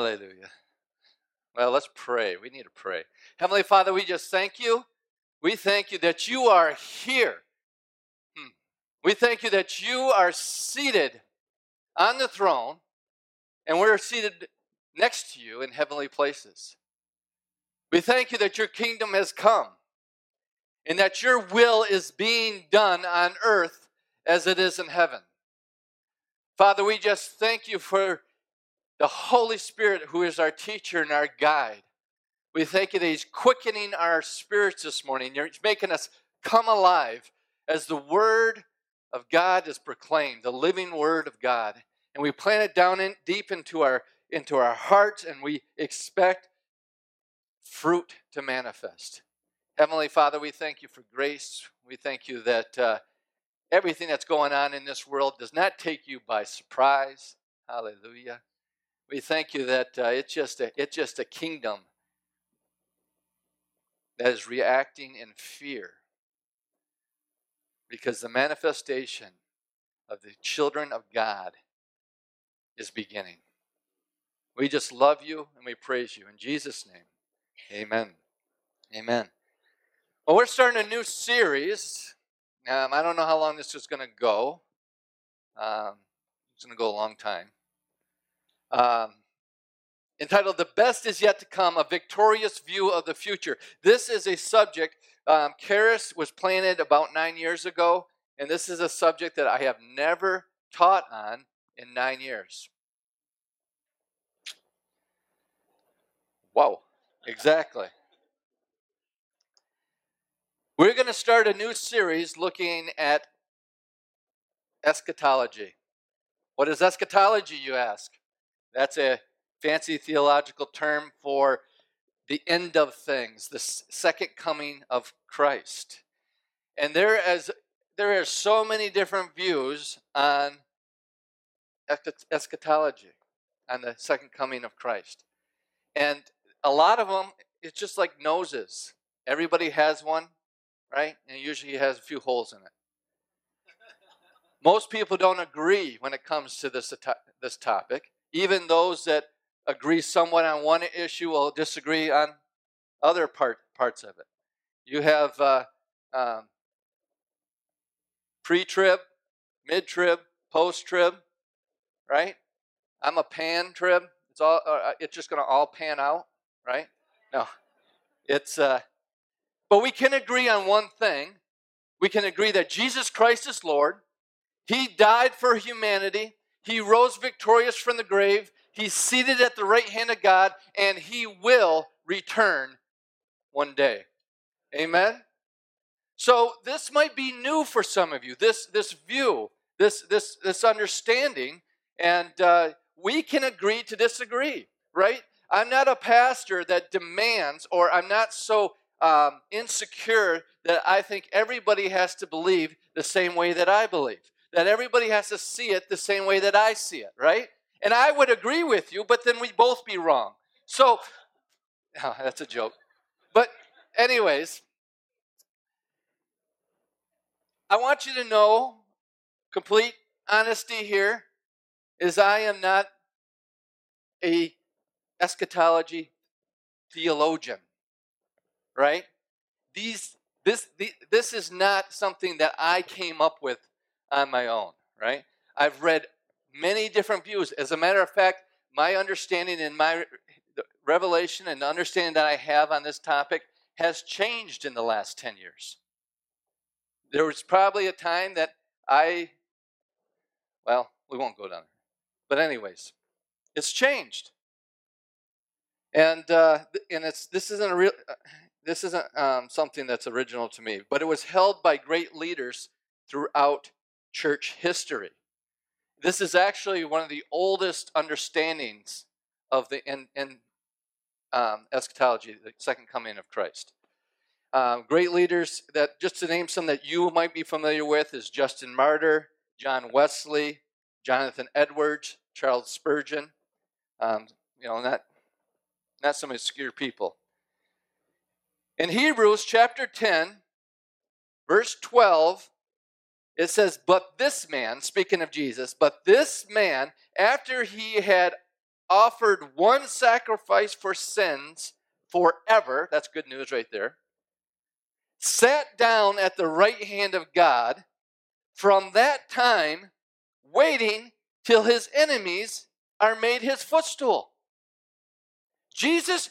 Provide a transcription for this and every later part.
Hallelujah. Well, let's pray. We need to pray. Heavenly Father, we just thank you. We thank you that you are here. Hmm. We thank you that you are seated on the throne and we're seated next to you in heavenly places. We thank you that your kingdom has come and that your will is being done on earth as it is in heaven. Father, we just thank you for the Holy Spirit who is our teacher and our guide. We thank you that He's quickening our spirits this morning. You're making us come alive as the Word of God is proclaimed, the living Word of God. And we plant it down in, deep into our, into our hearts, and we expect fruit to manifest. Heavenly Father, we thank you for grace. We thank you that uh, everything that's going on in this world does not take you by surprise. Hallelujah. We thank you that uh, it's just a it's just a kingdom that is reacting in fear because the manifestation of the children of God is beginning. We just love you and we praise you in Jesus' name. Amen. Amen. Well, we're starting a new series. Um, I don't know how long this is going to go. Um, it's going to go a long time. Um, entitled The Best Is Yet to Come A Victorious View of the Future. This is a subject, um, Charis was planted about nine years ago, and this is a subject that I have never taught on in nine years. Wow. Exactly. We're going to start a new series looking at eschatology. What is eschatology, you ask? That's a fancy theological term for the end of things, the second coming of Christ. And there is there are so many different views on eschatology, on the second coming of Christ. And a lot of them, it's just like noses. Everybody has one, right? And usually it has a few holes in it. Most people don't agree when it comes to this, this topic. Even those that agree somewhat on one issue will disagree on other part, parts of it. You have uh, um, pre trib, mid trib, post trib, right? I'm a pan trib. It's all. Uh, it's just going to all pan out right? No. It's uh but we can agree on one thing. We can agree that Jesus Christ is Lord. He died for humanity. He rose victorious from the grave. He's seated at the right hand of God and he will return one day. Amen. So this might be new for some of you. This this view, this this this understanding, and uh, we can agree to disagree, right? I'm not a pastor that demands, or I'm not so um, insecure that I think everybody has to believe the same way that I believe, that everybody has to see it the same way that I see it, right? And I would agree with you, but then we'd both be wrong. So, oh, that's a joke. But, anyways, I want you to know, complete honesty here, is I am not a eschatology theologian, right? These, this, the, this is not something that I came up with on my own, right? I've read many different views. As a matter of fact, my understanding and my revelation and understanding that I have on this topic has changed in the last 10 years. There was probably a time that I, well, we won't go down there. But, anyways, it's changed and uh, and it's this isn't a real uh, this isn't um, something that's original to me, but it was held by great leaders throughout church history. This is actually one of the oldest understandings of the in, in um, eschatology, the second coming of Christ. Um, great leaders that just to name some that you might be familiar with is Justin Martyr, John Wesley, Jonathan Edwards, Charles Spurgeon. Um, you know, not not some obscure people. In Hebrews chapter 10, verse 12, it says, But this man, speaking of Jesus, but this man, after he had offered one sacrifice for sins forever. That's good news right there. Sat down at the right hand of God. From that time, waiting till his enemies are made his footstool. Jesus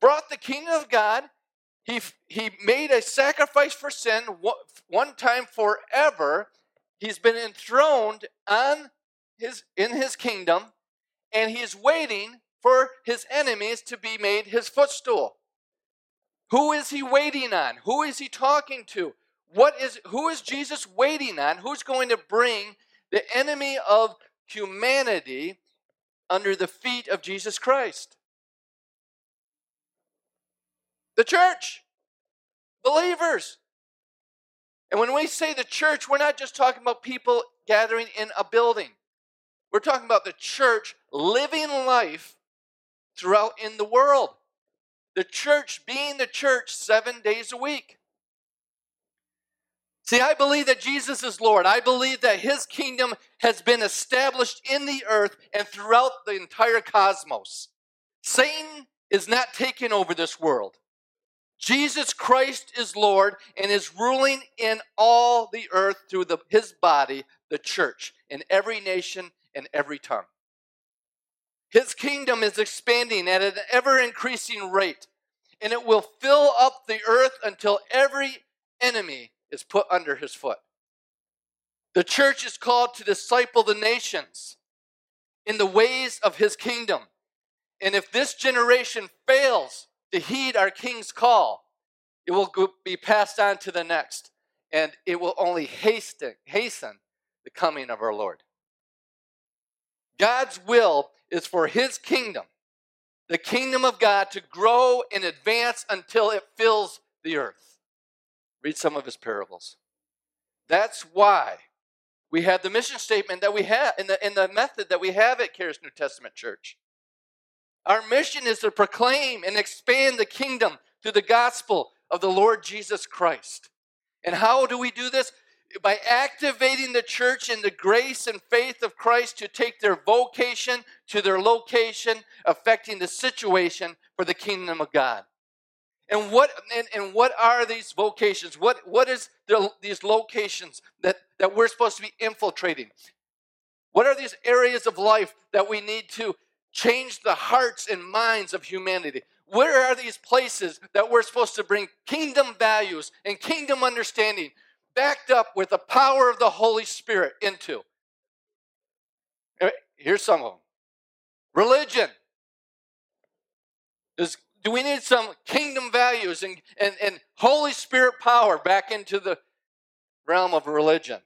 brought the kingdom of God. He, he made a sacrifice for sin one time forever. He's been enthroned on his, in his kingdom, and he's waiting for his enemies to be made his footstool. Who is he waiting on? Who is he talking to? What is who is Jesus waiting on? Who's going to bring the enemy of humanity under the feet of Jesus Christ? The church, believers. And when we say the church, we're not just talking about people gathering in a building. We're talking about the church living life throughout in the world. The church being the church seven days a week. See, I believe that Jesus is Lord. I believe that his kingdom has been established in the earth and throughout the entire cosmos. Satan is not taking over this world. Jesus Christ is Lord and is ruling in all the earth through the, his body, the church, in every nation and every tongue. His kingdom is expanding at an ever increasing rate, and it will fill up the earth until every enemy is put under his foot. The church is called to disciple the nations in the ways of his kingdom. And if this generation fails to heed our king's call, it will be passed on to the next, and it will only hasten, hasten the coming of our Lord. God's will is for his kingdom, the kingdom of God, to grow and advance until it fills the earth. Read some of his parables. That's why we have the mission statement that we have in the, in the method that we have at Charis New Testament Church. Our mission is to proclaim and expand the kingdom through the gospel of the Lord Jesus Christ. And how do we do this? By activating the church in the grace and faith of Christ to take their vocation to their location, affecting the situation for the kingdom of God. And what and, and what are these vocations? What what is the, these locations that, that we're supposed to be infiltrating? What are these areas of life that we need to change the hearts and minds of humanity. Where are these places that we're supposed to bring kingdom values and kingdom understanding backed up with the power of the Holy Spirit into? Eh, here's some of them religion. Does, do we need some kingdom values and, and, and Holy Spirit power back into the realm of religion?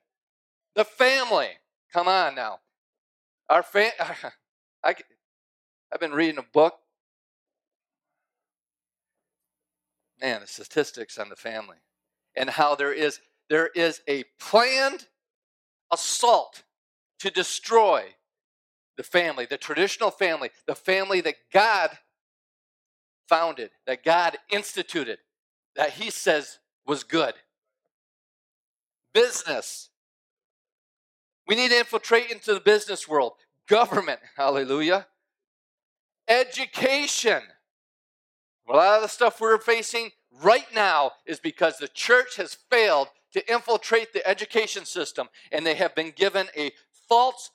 The family. Come on now. Our fam- I, I've been reading a book. Man, the statistics on the family and how there is there is a planned assault to destroy the family, the traditional family, the family that God founded, that God instituted, that He says was good. Business. We need to infiltrate into the business world. Government, hallelujah. Education. A lot of the stuff we're facing right now is because the church has failed to infiltrate the education system and they have been given a false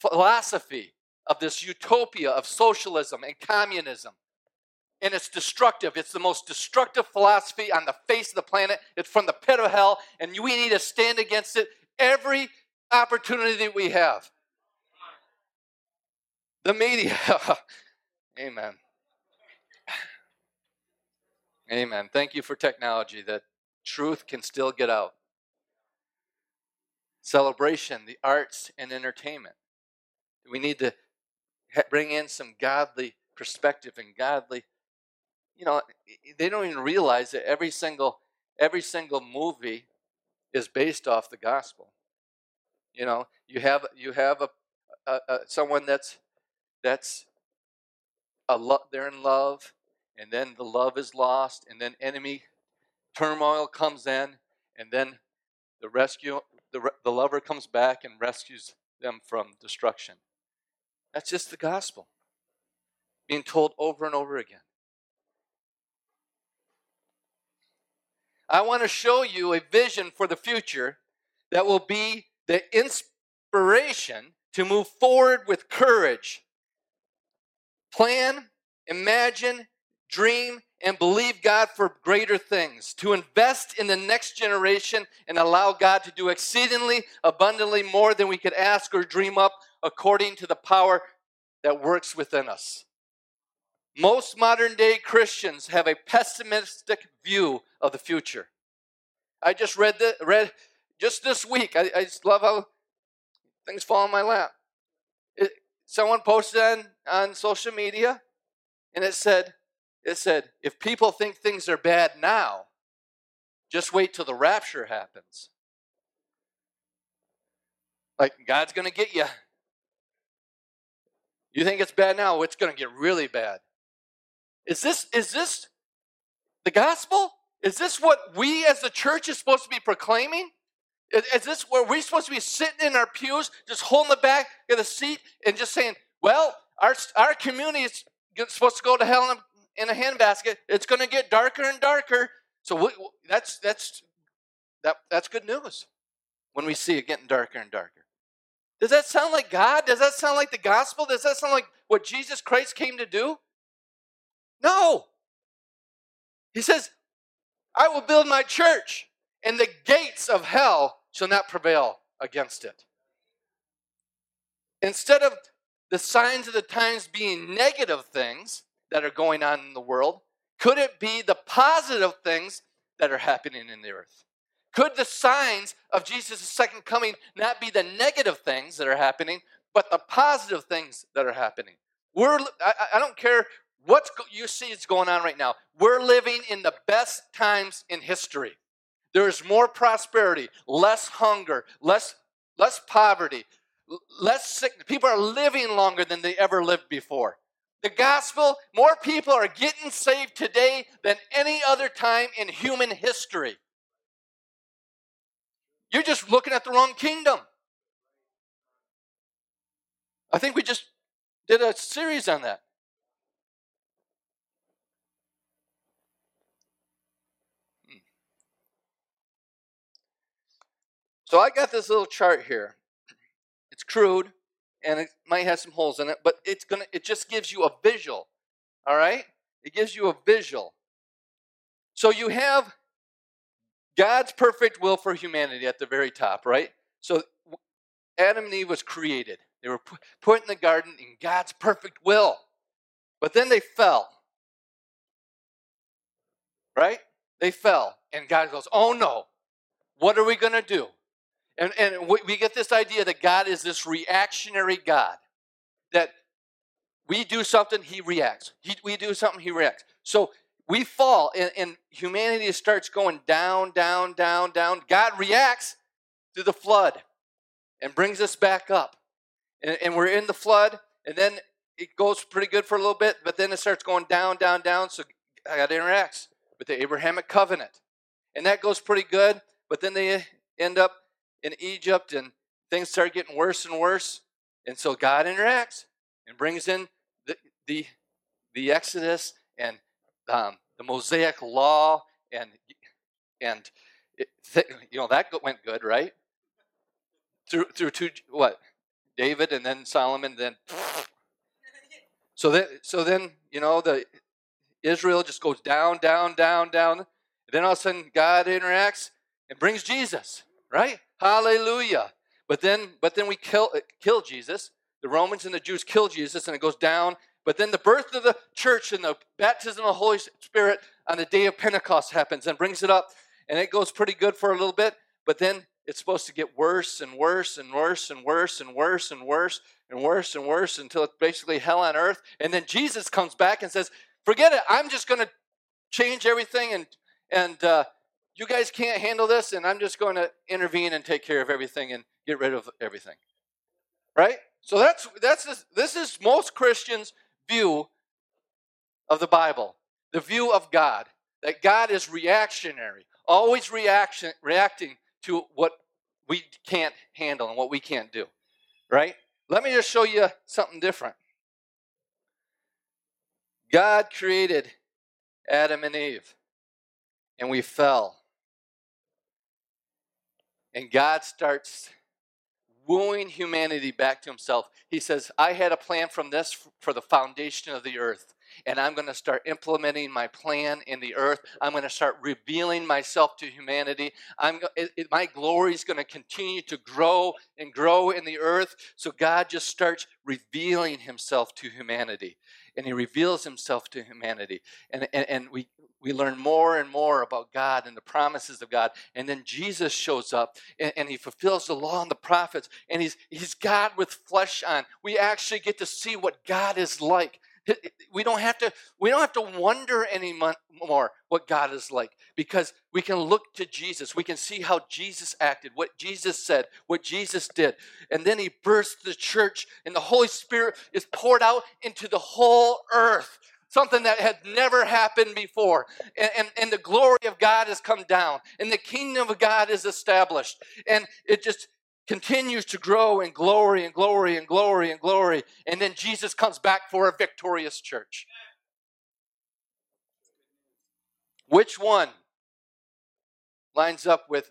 philosophy of this utopia of socialism and communism. And it's destructive. It's the most destructive philosophy on the face of the planet. It's from the pit of hell, and we need to stand against it every opportunity that we have. The media. Amen. Amen. Thank you for technology that truth can still get out. Celebration, the arts and entertainment. We need to bring in some godly perspective and godly you know they don't even realize that every single every single movie is based off the gospel you know you have you have a, a, a someone that's that's a lo- they're in love, and then the love is lost, and then enemy turmoil comes in, and then the rescue the, the lover comes back and rescues them from destruction. That's just the gospel being told over and over again. I want to show you a vision for the future that will be the inspiration to move forward with courage. Plan, imagine, dream, and believe God for greater things, to invest in the next generation and allow God to do exceedingly abundantly more than we could ask or dream up according to the power that works within us. Most modern day Christians have a pessimistic view of the future. I just read the, read just this week. I, I just love how things fall in my lap. Someone posted on, on social media, and it said, it said, if people think things are bad now, just wait till the rapture happens. Like God's going to get you. You think it's bad now, it's going to get really bad. Is this is this the gospel? Is this what we as the church is supposed to be proclaiming? Is, is this where we're supposed to be sitting in our pews, just holding the back of the seat and just saying, well, our, our community is supposed to go to hell in a, in a handbasket. It's going to get darker and darker. So we, that's, that's, that, that's good news when we see it getting darker and darker. Does that sound like God? Does that sound like the gospel? Does that sound like what Jesus Christ came to do? No. He says, I will build my church, and the gates of hell shall not prevail against it. Instead of the signs of the times being negative things that are going on in the world, could it be the positive things that are happening in the earth? Could the signs of Jesus' second coming not be the negative things that are happening, but the positive things that are happening? We're, I, I don't care what you see is going on right now. We're living in the best times in history. There is more prosperity, less hunger, less, less poverty, less sickness. People are living longer than they ever lived before. The gospel, more people are getting saved today than any other time in human history. You're just looking at the wrong kingdom. I think we just did a series on that. So I got this little chart here. It's crude and it might have some holes in it, but it's gonna it just gives you a visual. All right? It gives you a visual. So you have God's perfect will for humanity at the very top, right? So Adam and Eve was created. They were put in the garden in God's perfect will. But then they fell. Right? They fell. And God goes, Oh no, what are we going to do? And, and we get this idea that God is this reactionary God, that we do something, he reacts. He, we do something, he reacts. So we fall, and, and humanity starts going down, down, down, down. God reacts through the flood and brings us back up. And, and we're in the flood, and then it goes pretty good for a little bit, but then it starts going down, down, down. So God interacts with the Abrahamic covenant. And that goes pretty good, but then they end up in Egypt and things start getting worse and worse. And so God interacts and brings in the, the, the Exodus and um, the Mosaic law and, and it, you know, that went good, right? Through, through two, what? David and then Solomon, then. So then, so then, you know, the Israel just goes down, down, down, down. And then all of a sudden, God interacts and brings Jesus, right? Hallelujah. But then, but then we kill, uh, kill Jesus. The Romans and the Jews kill Jesus, and it goes down. But then the birth of the church and the baptism of the Holy Spirit on the day of Pentecost happens and brings it up, and it goes pretty good for a little bit. But then it's supposed to get worse and worse and worse and worse and worse and worse and worse and worse until it's basically hell on earth. And then Jesus comes back and says, "Forget it. I'm just going to change everything and and uh, you guys can't handle this, and I'm just going to intervene and take care of everything and get rid of everything. Right? So that's that's this is most Christians' view of the Bible, the view of God, that God is reactionary, always reaction reacting to what we can't handle and what we can't do. Right? Let me just show you something different. God created Adam and Eve, and we fell. And God starts wooing humanity back to himself. He says, I had a plan from this for the foundation of the earth and I'm going to start implementing my plan in the earth. I'm going to start revealing myself to humanity. I'm it, it, my glory is going to continue to grow and grow in the earth. So God just starts revealing Himself to humanity, and He reveals Himself to humanity, and and, and we. We learn more and more about God and the promises of God. And then Jesus shows up and, and he fulfills the law and the prophets. And he's, he's God with flesh on. We actually get to see what God is like we don't have to we don't have to wonder anymore what god is like because we can look to jesus we can see how jesus acted what jesus said what jesus did and then he bursts the church and the holy spirit is poured out into the whole earth something that had never happened before and, and, and the glory of god has come down and the kingdom of god is established and it just continues to grow in glory and glory and glory and glory. And then Jesus comes back for a victorious church. Which one lines up with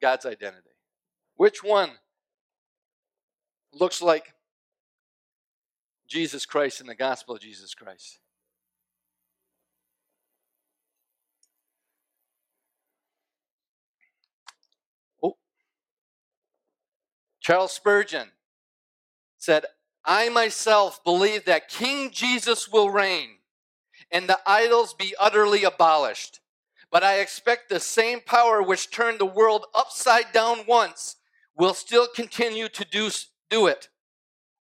God's identity? Which one looks like Jesus Christ and the gospel of Jesus Christ? Charles Spurgeon said, I myself believe that King Jesus will reign and the idols be utterly abolished. But I expect the same power which turned the world upside down once will still continue to do, do it.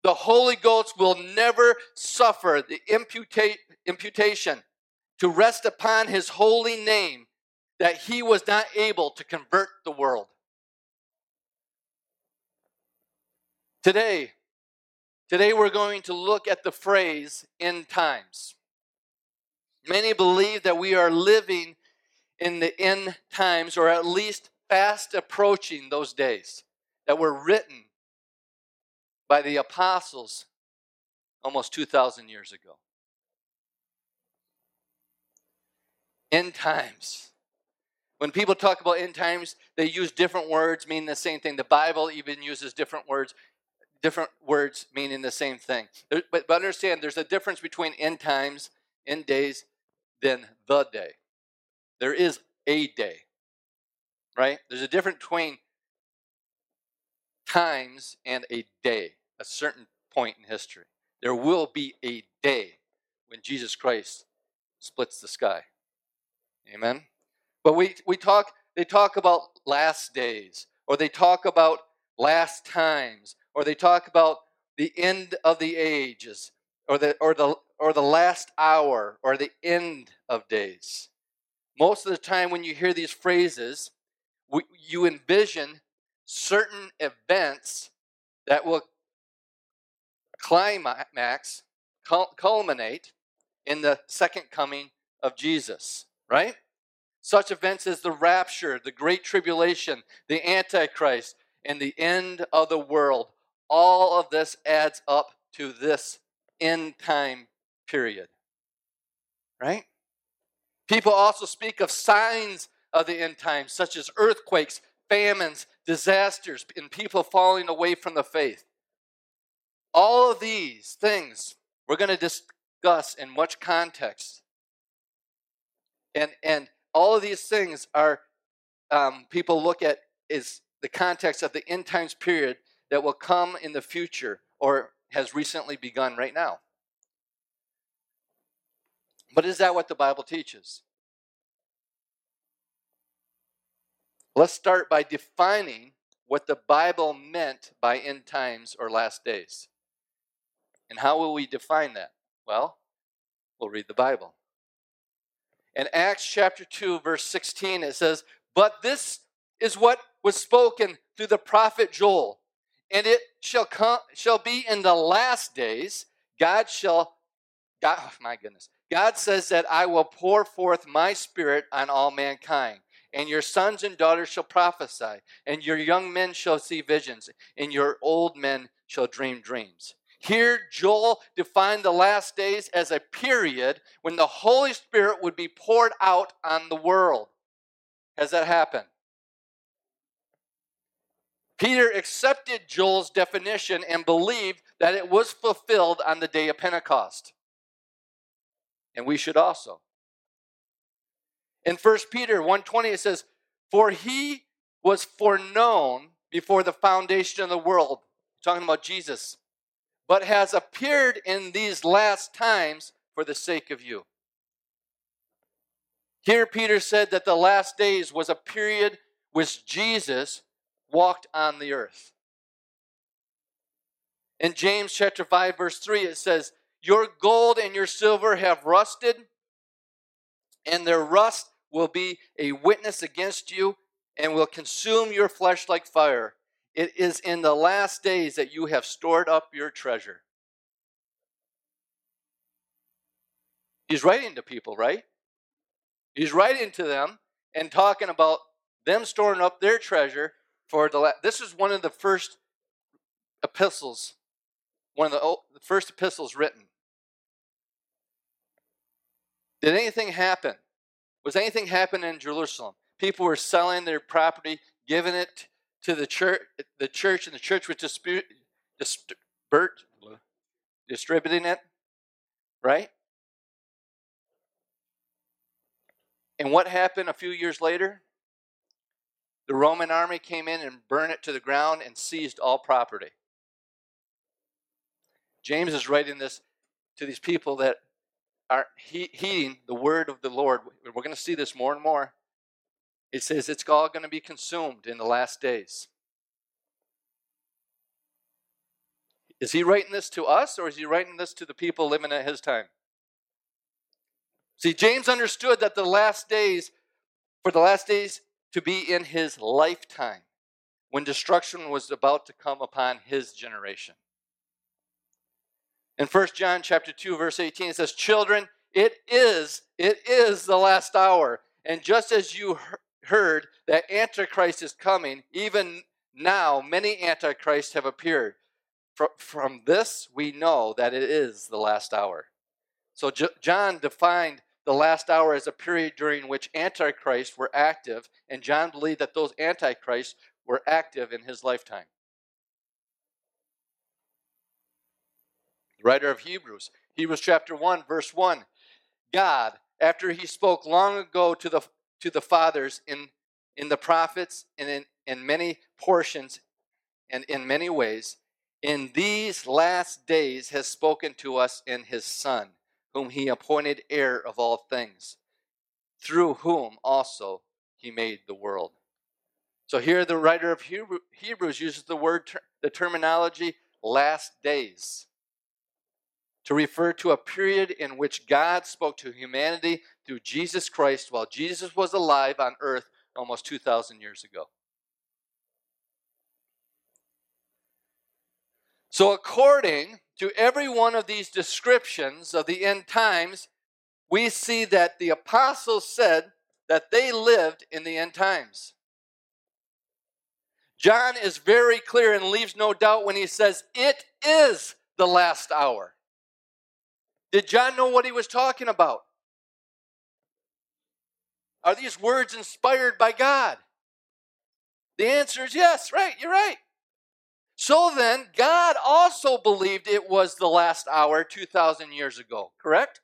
The Holy Ghost will never suffer the imputa- imputation to rest upon his holy name that he was not able to convert the world. Today, today we're going to look at the phrase end times. Many believe that we are living in the end times, or at least fast approaching those days that were written by the apostles almost 2,000 years ago. End times. When people talk about end times, they use different words, meaning the same thing. The Bible even uses different words different words meaning the same thing. But, but understand there's a difference between end times, end days, than the day. There is a day, right? There's a difference between times and a day, a certain point in history. There will be a day when Jesus Christ splits the sky. Amen. But we, we talk, they talk about last days, or they talk about last times, or they talk about the end of the ages or the or the or the last hour or the end of days. Most of the time when you hear these phrases, we, you envision certain events that will climax, culminate in the second coming of Jesus, right? Such events as the rapture, the great tribulation, the antichrist, and the end of the world all of this adds up to this end time period. Right? People also speak of signs of the end times, such as earthquakes, famines, disasters, and people falling away from the faith. All of these things we're going to discuss in much context. And, and all of these things are, um, people look at is the context of the end times period that will come in the future or has recently begun right now. But is that what the Bible teaches? Let's start by defining what the Bible meant by end times or last days. And how will we define that? Well, we'll read the Bible. In Acts chapter 2, verse 16, it says, But this is what was spoken through the prophet Joel. And it shall come shall be in the last days, God shall God oh my goodness. God says that I will pour forth my spirit on all mankind. and your sons and daughters shall prophesy, and your young men shall see visions, and your old men shall dream dreams. Here, Joel defined the last days as a period when the Holy Spirit would be poured out on the world. Has that happened? Peter accepted Joel's definition and believed that it was fulfilled on the day of Pentecost. And we should also. In 1 Peter 1:20 it says, "For he was foreknown before the foundation of the world." Talking about Jesus but has appeared in these last times for the sake of you. Here, Peter said that the last days was a period which Jesus walked on the earth. In James chapter 5, verse 3, it says, Your gold and your silver have rusted, and their rust will be a witness against you and will consume your flesh like fire. It is in the last days that you have stored up your treasure. He's writing to people, right? He's writing to them and talking about them storing up their treasure for the. This is one of the first epistles, one of the, the first epistles written. Did anything happen? Was anything happen in Jerusalem? People were selling their property, giving it to the church, the church, and the church was dispute, distributing it, right? And what happened a few years later? The Roman army came in and burned it to the ground and seized all property. James is writing this to these people that are heeding the word of the Lord. We're going to see this more and more. It says it's all going to be consumed in the last days. Is he writing this to us or is he writing this to the people living at his time? See, James understood that the last days, for the last days to be in his lifetime, when destruction was about to come upon his generation. In 1 John chapter 2, verse 18, it says, Children, it is, it is the last hour. And just as you heard that Antichrist is coming, even now many Antichrists have appeared. From this, we know that it is the last hour. So John defined the last hour as a period during which Antichrists were active, and John believed that those Antichrists were active in his lifetime. The writer of Hebrews, Hebrews chapter 1, verse 1 God, after he spoke long ago to the to the fathers in, in the prophets and in, in many portions and in many ways, in these last days has spoken to us in his Son, whom he appointed heir of all things, through whom also he made the world. So here the writer of Hebrews uses the word, the terminology last days to refer to a period in which God spoke to humanity through Jesus Christ while Jesus was alive on earth almost 2,000 years ago. So, according to every one of these descriptions of the end times, we see that the apostles said that they lived in the end times. John is very clear and leaves no doubt when he says, It is the last hour. Did John know what he was talking about? Are these words inspired by God? The answer is yes, right, you're right. So then, God also believed it was the last hour 2,000 years ago, correct?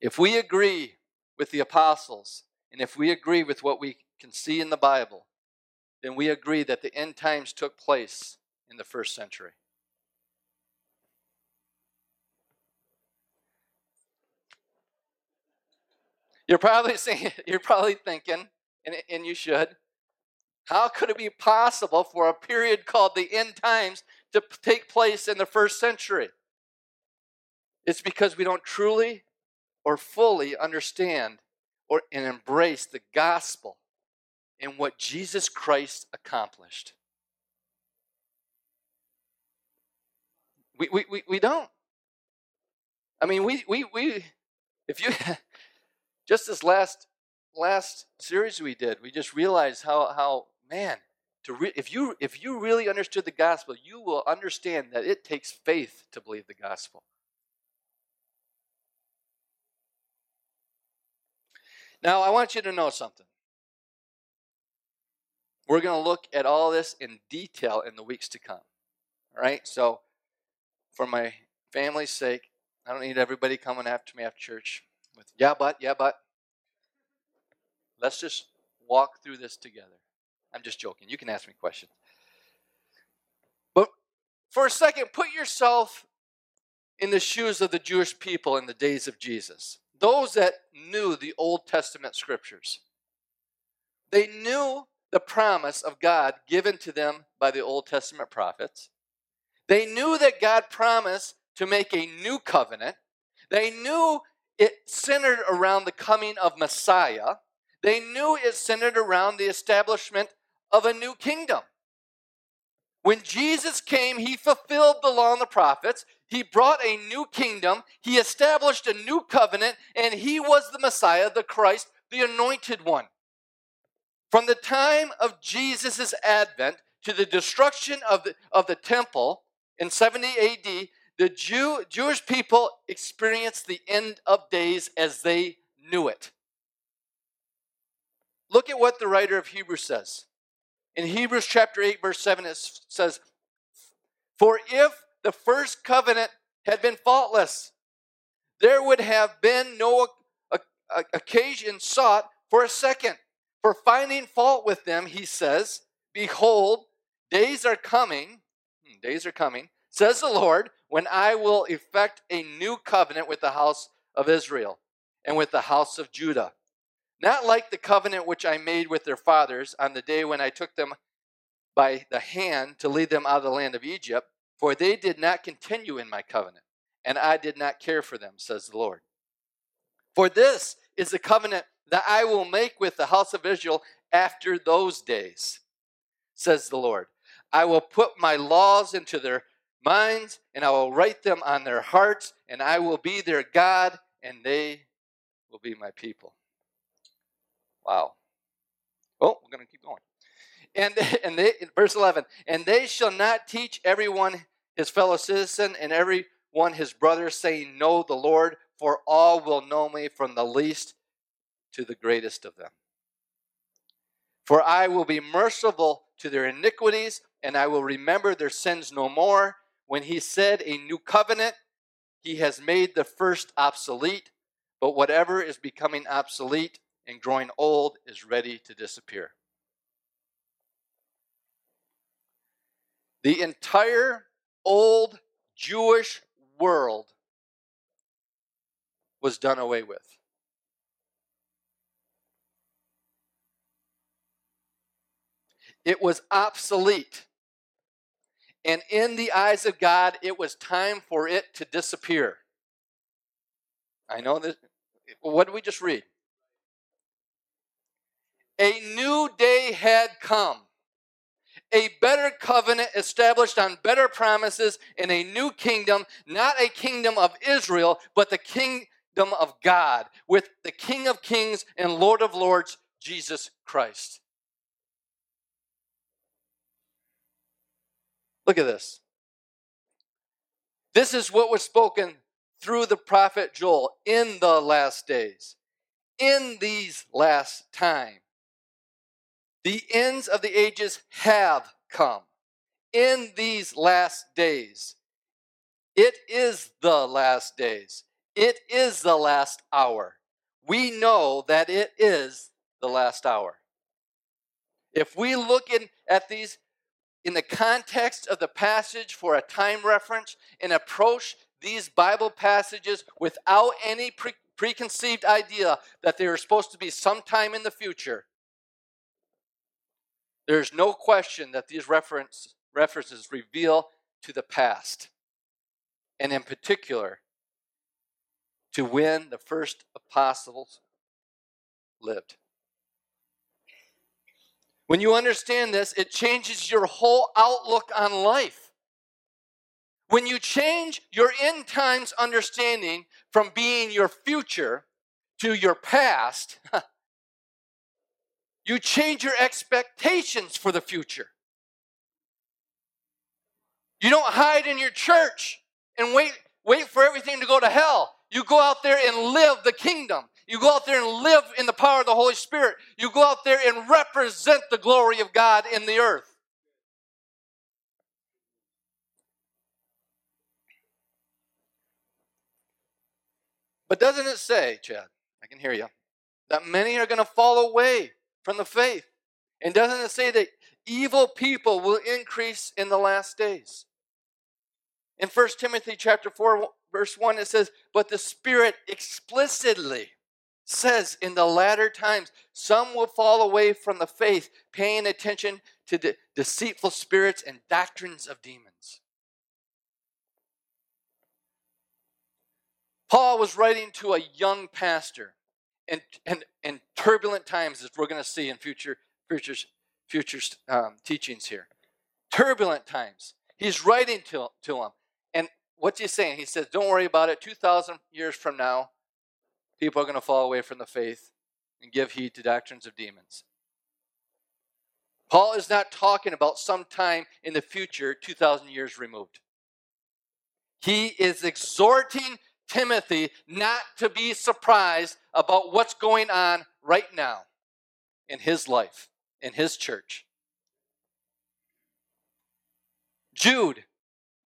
If we agree with the apostles, and if we agree with what we can see in the Bible, then we agree that the end times took place in the first century. You're probably saying, you're probably thinking, and, and you should, how could it be possible for a period called the end times to take place in the first century? It's because we don't truly or fully understand or and embrace the gospel and what Jesus Christ accomplished. We, we, we, we don't. I mean, we, we, we, If you just this last last series we did, we just realized how how man to re- if you if you really understood the gospel, you will understand that it takes faith to believe the gospel. Now, I want you to know something. We're going to look at all this in detail in the weeks to come. All right? So, for my family's sake, I don't need everybody coming after me after church with, yeah, but, yeah, but. Let's just walk through this together. I'm just joking. You can ask me questions. But for a second, put yourself in the shoes of the Jewish people in the days of Jesus. Those that knew the Old Testament scriptures. They knew the promise of God given to them by the Old Testament prophets. They knew that God promised to make a new covenant. They knew it centered around the coming of Messiah. They knew it centered around the establishment of a new kingdom. When Jesus came, he fulfilled the law and the prophets. He brought a new kingdom. He established a new covenant, and he was the Messiah, the Christ, the anointed one. From the time of Jesus' advent to the destruction of the, of the temple in 70 AD, the Jew, Jewish people experienced the end of days as they knew it. Look at what the writer of Hebrews says. In Hebrews chapter 8, verse 7, it says, For if the first covenant had been faultless, there would have been no occasion sought for a second. For finding fault with them, he says, Behold, days are coming, hmm, days are coming, says the Lord, when I will effect a new covenant with the house of Israel and with the house of Judah not like the covenant which I made with their fathers on the day when I took them by the hand to lead them out of the land of Egypt, for they did not continue in my covenant, and I did not care for them, says the Lord. For this is the covenant that I will make with the house of Israel after those days, says the Lord. I will put my laws into their minds, and I will write them on their hearts, and I will be their God, and they will be my people. Wow. Oh, we're going to keep going. And, and they, verse 11, and they shall not teach everyone his fellow citizen and every one his brother, saying, Know the Lord, for all will know me from the least to the greatest of them. For I will be merciful to their iniquities, and I will remember their sins no more. When he said a new covenant, he has made the first obsolete, but whatever is becoming obsolete and growing old is ready to disappear. The entire old Jewish world was done away with. It was obsolete. And in the eyes of God, it was time for it to disappear. I know that. What did we just read? A new day had come. A better covenant established on better promises in a new kingdom, not a kingdom of Israel, but the kingdom of God, with the King of Kings and Lord of Lords, Jesus Christ. Look at this. This is what was spoken through the prophet Joel in the last days, in these last times. The ends of the ages have come in these last days. It is the last days. It is the last hour. We know that it is the last hour. If we look in, at these in the context of the passage for a time reference and approach these Bible passages without any pre- preconceived idea that they are supposed to be sometime in the future, there's no question that these reference, references reveal to the past, and in particular, to when the first apostles lived. When you understand this, it changes your whole outlook on life. When you change your end times understanding from being your future to your past, you change your expectations for the future. You don't hide in your church and wait wait for everything to go to hell. You go out there and live the kingdom. You go out there and live in the power of the Holy Spirit. You go out there and represent the glory of God in the earth. But doesn't it say, Chad, I can hear you, that many are going to fall away from the faith? And doesn't it say that evil people will increase in the last days? In 1 Timothy chapter 4 verse 1 it says, "But the Spirit explicitly says in the latter times some will fall away from the faith, paying attention to the deceitful spirits and doctrines of demons." Paul was writing to a young pastor in, in, in turbulent times, as we're going to see in future, future, future um, teachings here. Turbulent times. He's writing to, to him. And what's he saying? He says, Don't worry about it. 2,000 years from now, people are going to fall away from the faith and give heed to doctrines of demons. Paul is not talking about some time in the future, 2,000 years removed. He is exhorting Timothy not to be surprised about what's going on right now in his life, in his church. Jude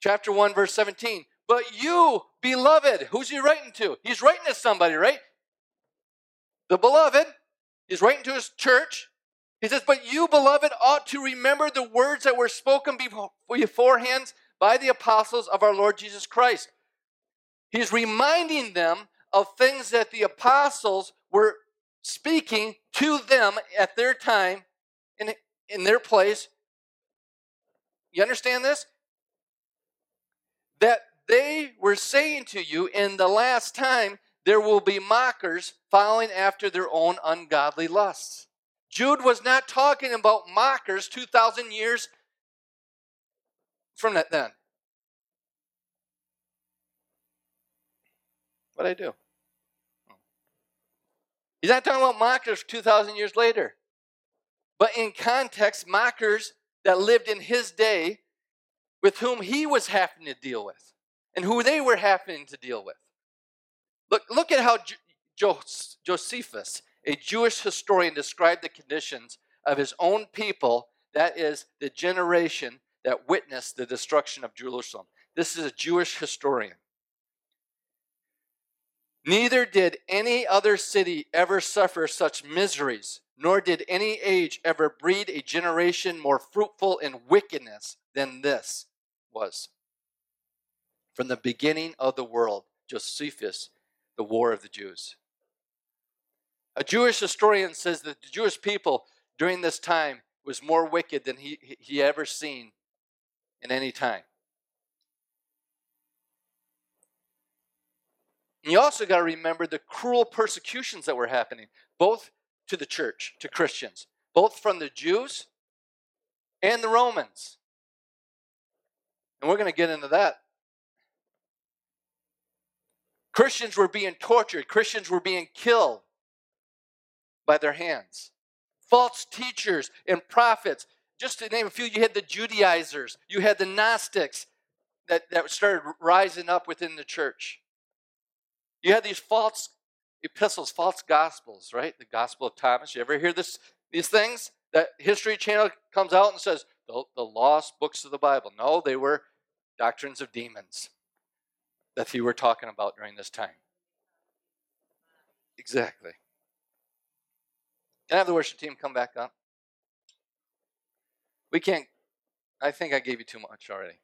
chapter 1, verse 17. But you, beloved, who's he writing to? He's writing to somebody, right? The beloved. He's writing to his church. He says, But you, beloved, ought to remember the words that were spoken beforehand by the apostles of our Lord Jesus Christ He's reminding them of things that the apostles were speaking to them at their time in, in their place. You understand this? That they were saying to you in the last time there will be mockers following after their own ungodly lusts. Jude was not talking about mockers 2,000 years from that then. What I do? He's not talking about mockers 2,000 years later. But in context, mockers that lived in his day with whom he was having to deal with and who they were having to deal with. Look, look at how Josephus, a Jewish historian, described the conditions of his own people, that is, the generation that witnessed the destruction of Jerusalem. This is a Jewish historian. Neither did any other city ever suffer such miseries, nor did any age ever breed a generation more fruitful in wickedness than this was. From the beginning of the world, Josephus, the war of the Jews. A Jewish historian says that the Jewish people during this time was more wicked than he, he ever seen in any time. And you also got to remember the cruel persecutions that were happening, both to the church, to Christians, both from the Jews and the Romans. And we're going to get into that. Christians were being tortured, Christians were being killed by their hands. False teachers and prophets. Just to name a few, you had the Judaizers, you had the Gnostics that, that started rising up within the church. You had these false epistles, false gospels, right? The Gospel of Thomas. You ever hear this? These things that History Channel comes out and says the, the lost books of the Bible. No, they were doctrines of demons that he were talking about during this time. Exactly. Can I have the worship team come back up? We can't. I think I gave you too much already.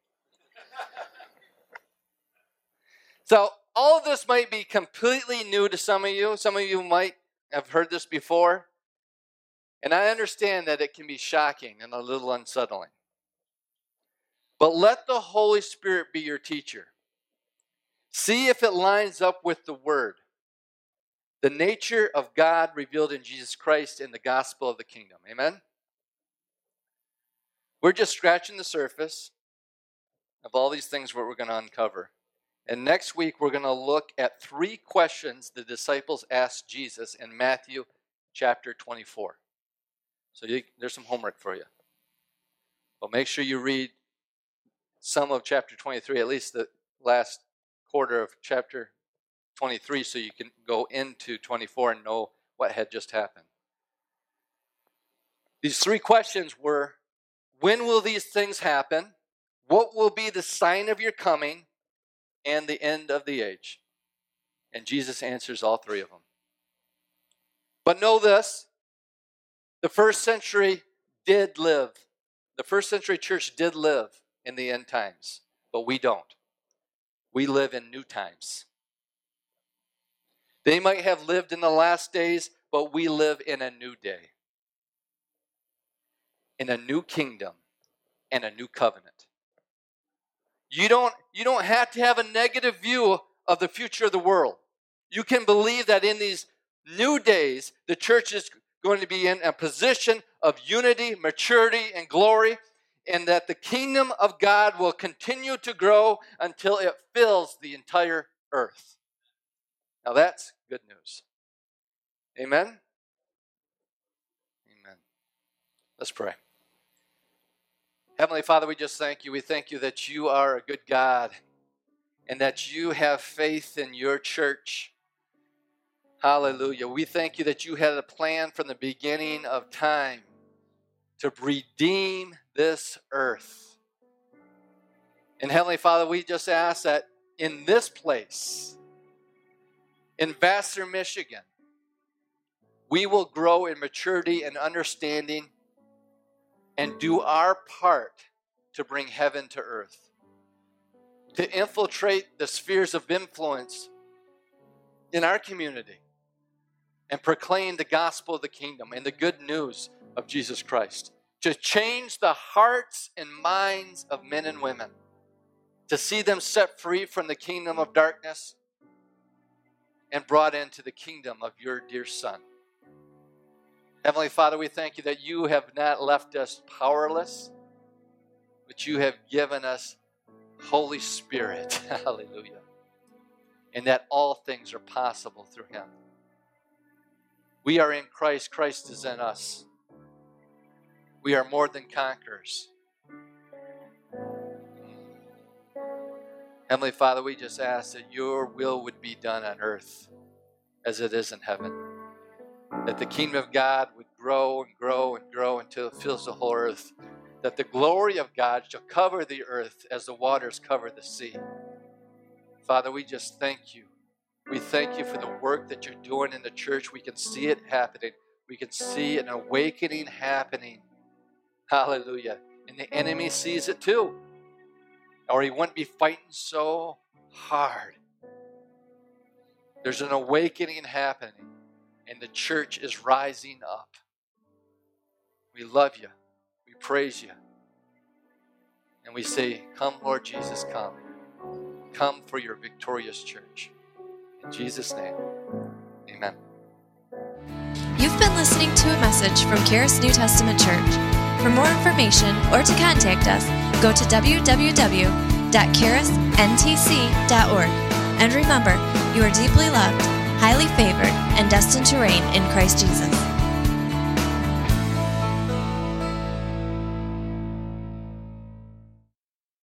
so all of this might be completely new to some of you. Some of you might have heard this before. And I understand that it can be shocking and a little unsettling. But let the Holy Spirit be your teacher. See if it lines up with the Word, the nature of God revealed in Jesus Christ in the gospel of the kingdom. Amen? We're just scratching the surface of all these things what we're going to uncover. And next week, we're going to look at three questions the disciples asked Jesus in Matthew chapter 24. So you, there's some homework for you. But make sure you read some of chapter 23, at least the last quarter of chapter 23, so you can go into 24 and know what had just happened. These three questions were when will these things happen? What will be the sign of your coming and the end of the age? And Jesus answers all three of them. But know this the first century did live, the first century church did live in the end times, but we don't. We live in new times. They might have lived in the last days, but we live in a new day, in a new kingdom, and a new covenant. You don't, you don't have to have a negative view of the future of the world. You can believe that in these new days, the church is going to be in a position of unity, maturity, and glory, and that the kingdom of God will continue to grow until it fills the entire earth. Now that's good news. Amen? Amen. Let's pray. Heavenly Father, we just thank you. We thank you that you are a good God and that you have faith in your church. Hallelujah. We thank you that you had a plan from the beginning of time to redeem this earth. And Heavenly Father, we just ask that in this place, in Vassar, Michigan, we will grow in maturity and understanding and do our part to bring heaven to earth, to infiltrate the spheres of influence in our community and proclaim the gospel of the kingdom and the good news of Jesus Christ, to change the hearts and minds of men and women, to see them set free from the kingdom of darkness and brought into the kingdom of your dear Son. Heavenly Father, we thank you that you have not left us powerless, but you have given us Holy Spirit. Hallelujah. And that all things are possible through Him. We are in Christ, Christ is in us. We are more than conquerors. Heavenly Father, we just ask that your will would be done on earth as it is in heaven. That the kingdom of God grow and grow and grow until it fills the whole earth. That the glory of God shall cover the earth as the waters cover the sea. Father, we just thank you. We thank you for the work that you're doing in the church. We can see it happening. We can see an awakening happening Hallelujah. And the enemy sees it too. Or he wouldn't be fighting so hard. There's an awakening happening, and the church is rising up. We love you. We praise you. And we say, Come, Lord Jesus, come. Come for your victorious church. In Jesus' name, amen. You've been listening to a message from Charis New Testament Church. For more information or to contact us, go to www.charisntc.org. And remember, you are deeply loved, highly favored, and destined to reign in Christ Jesus.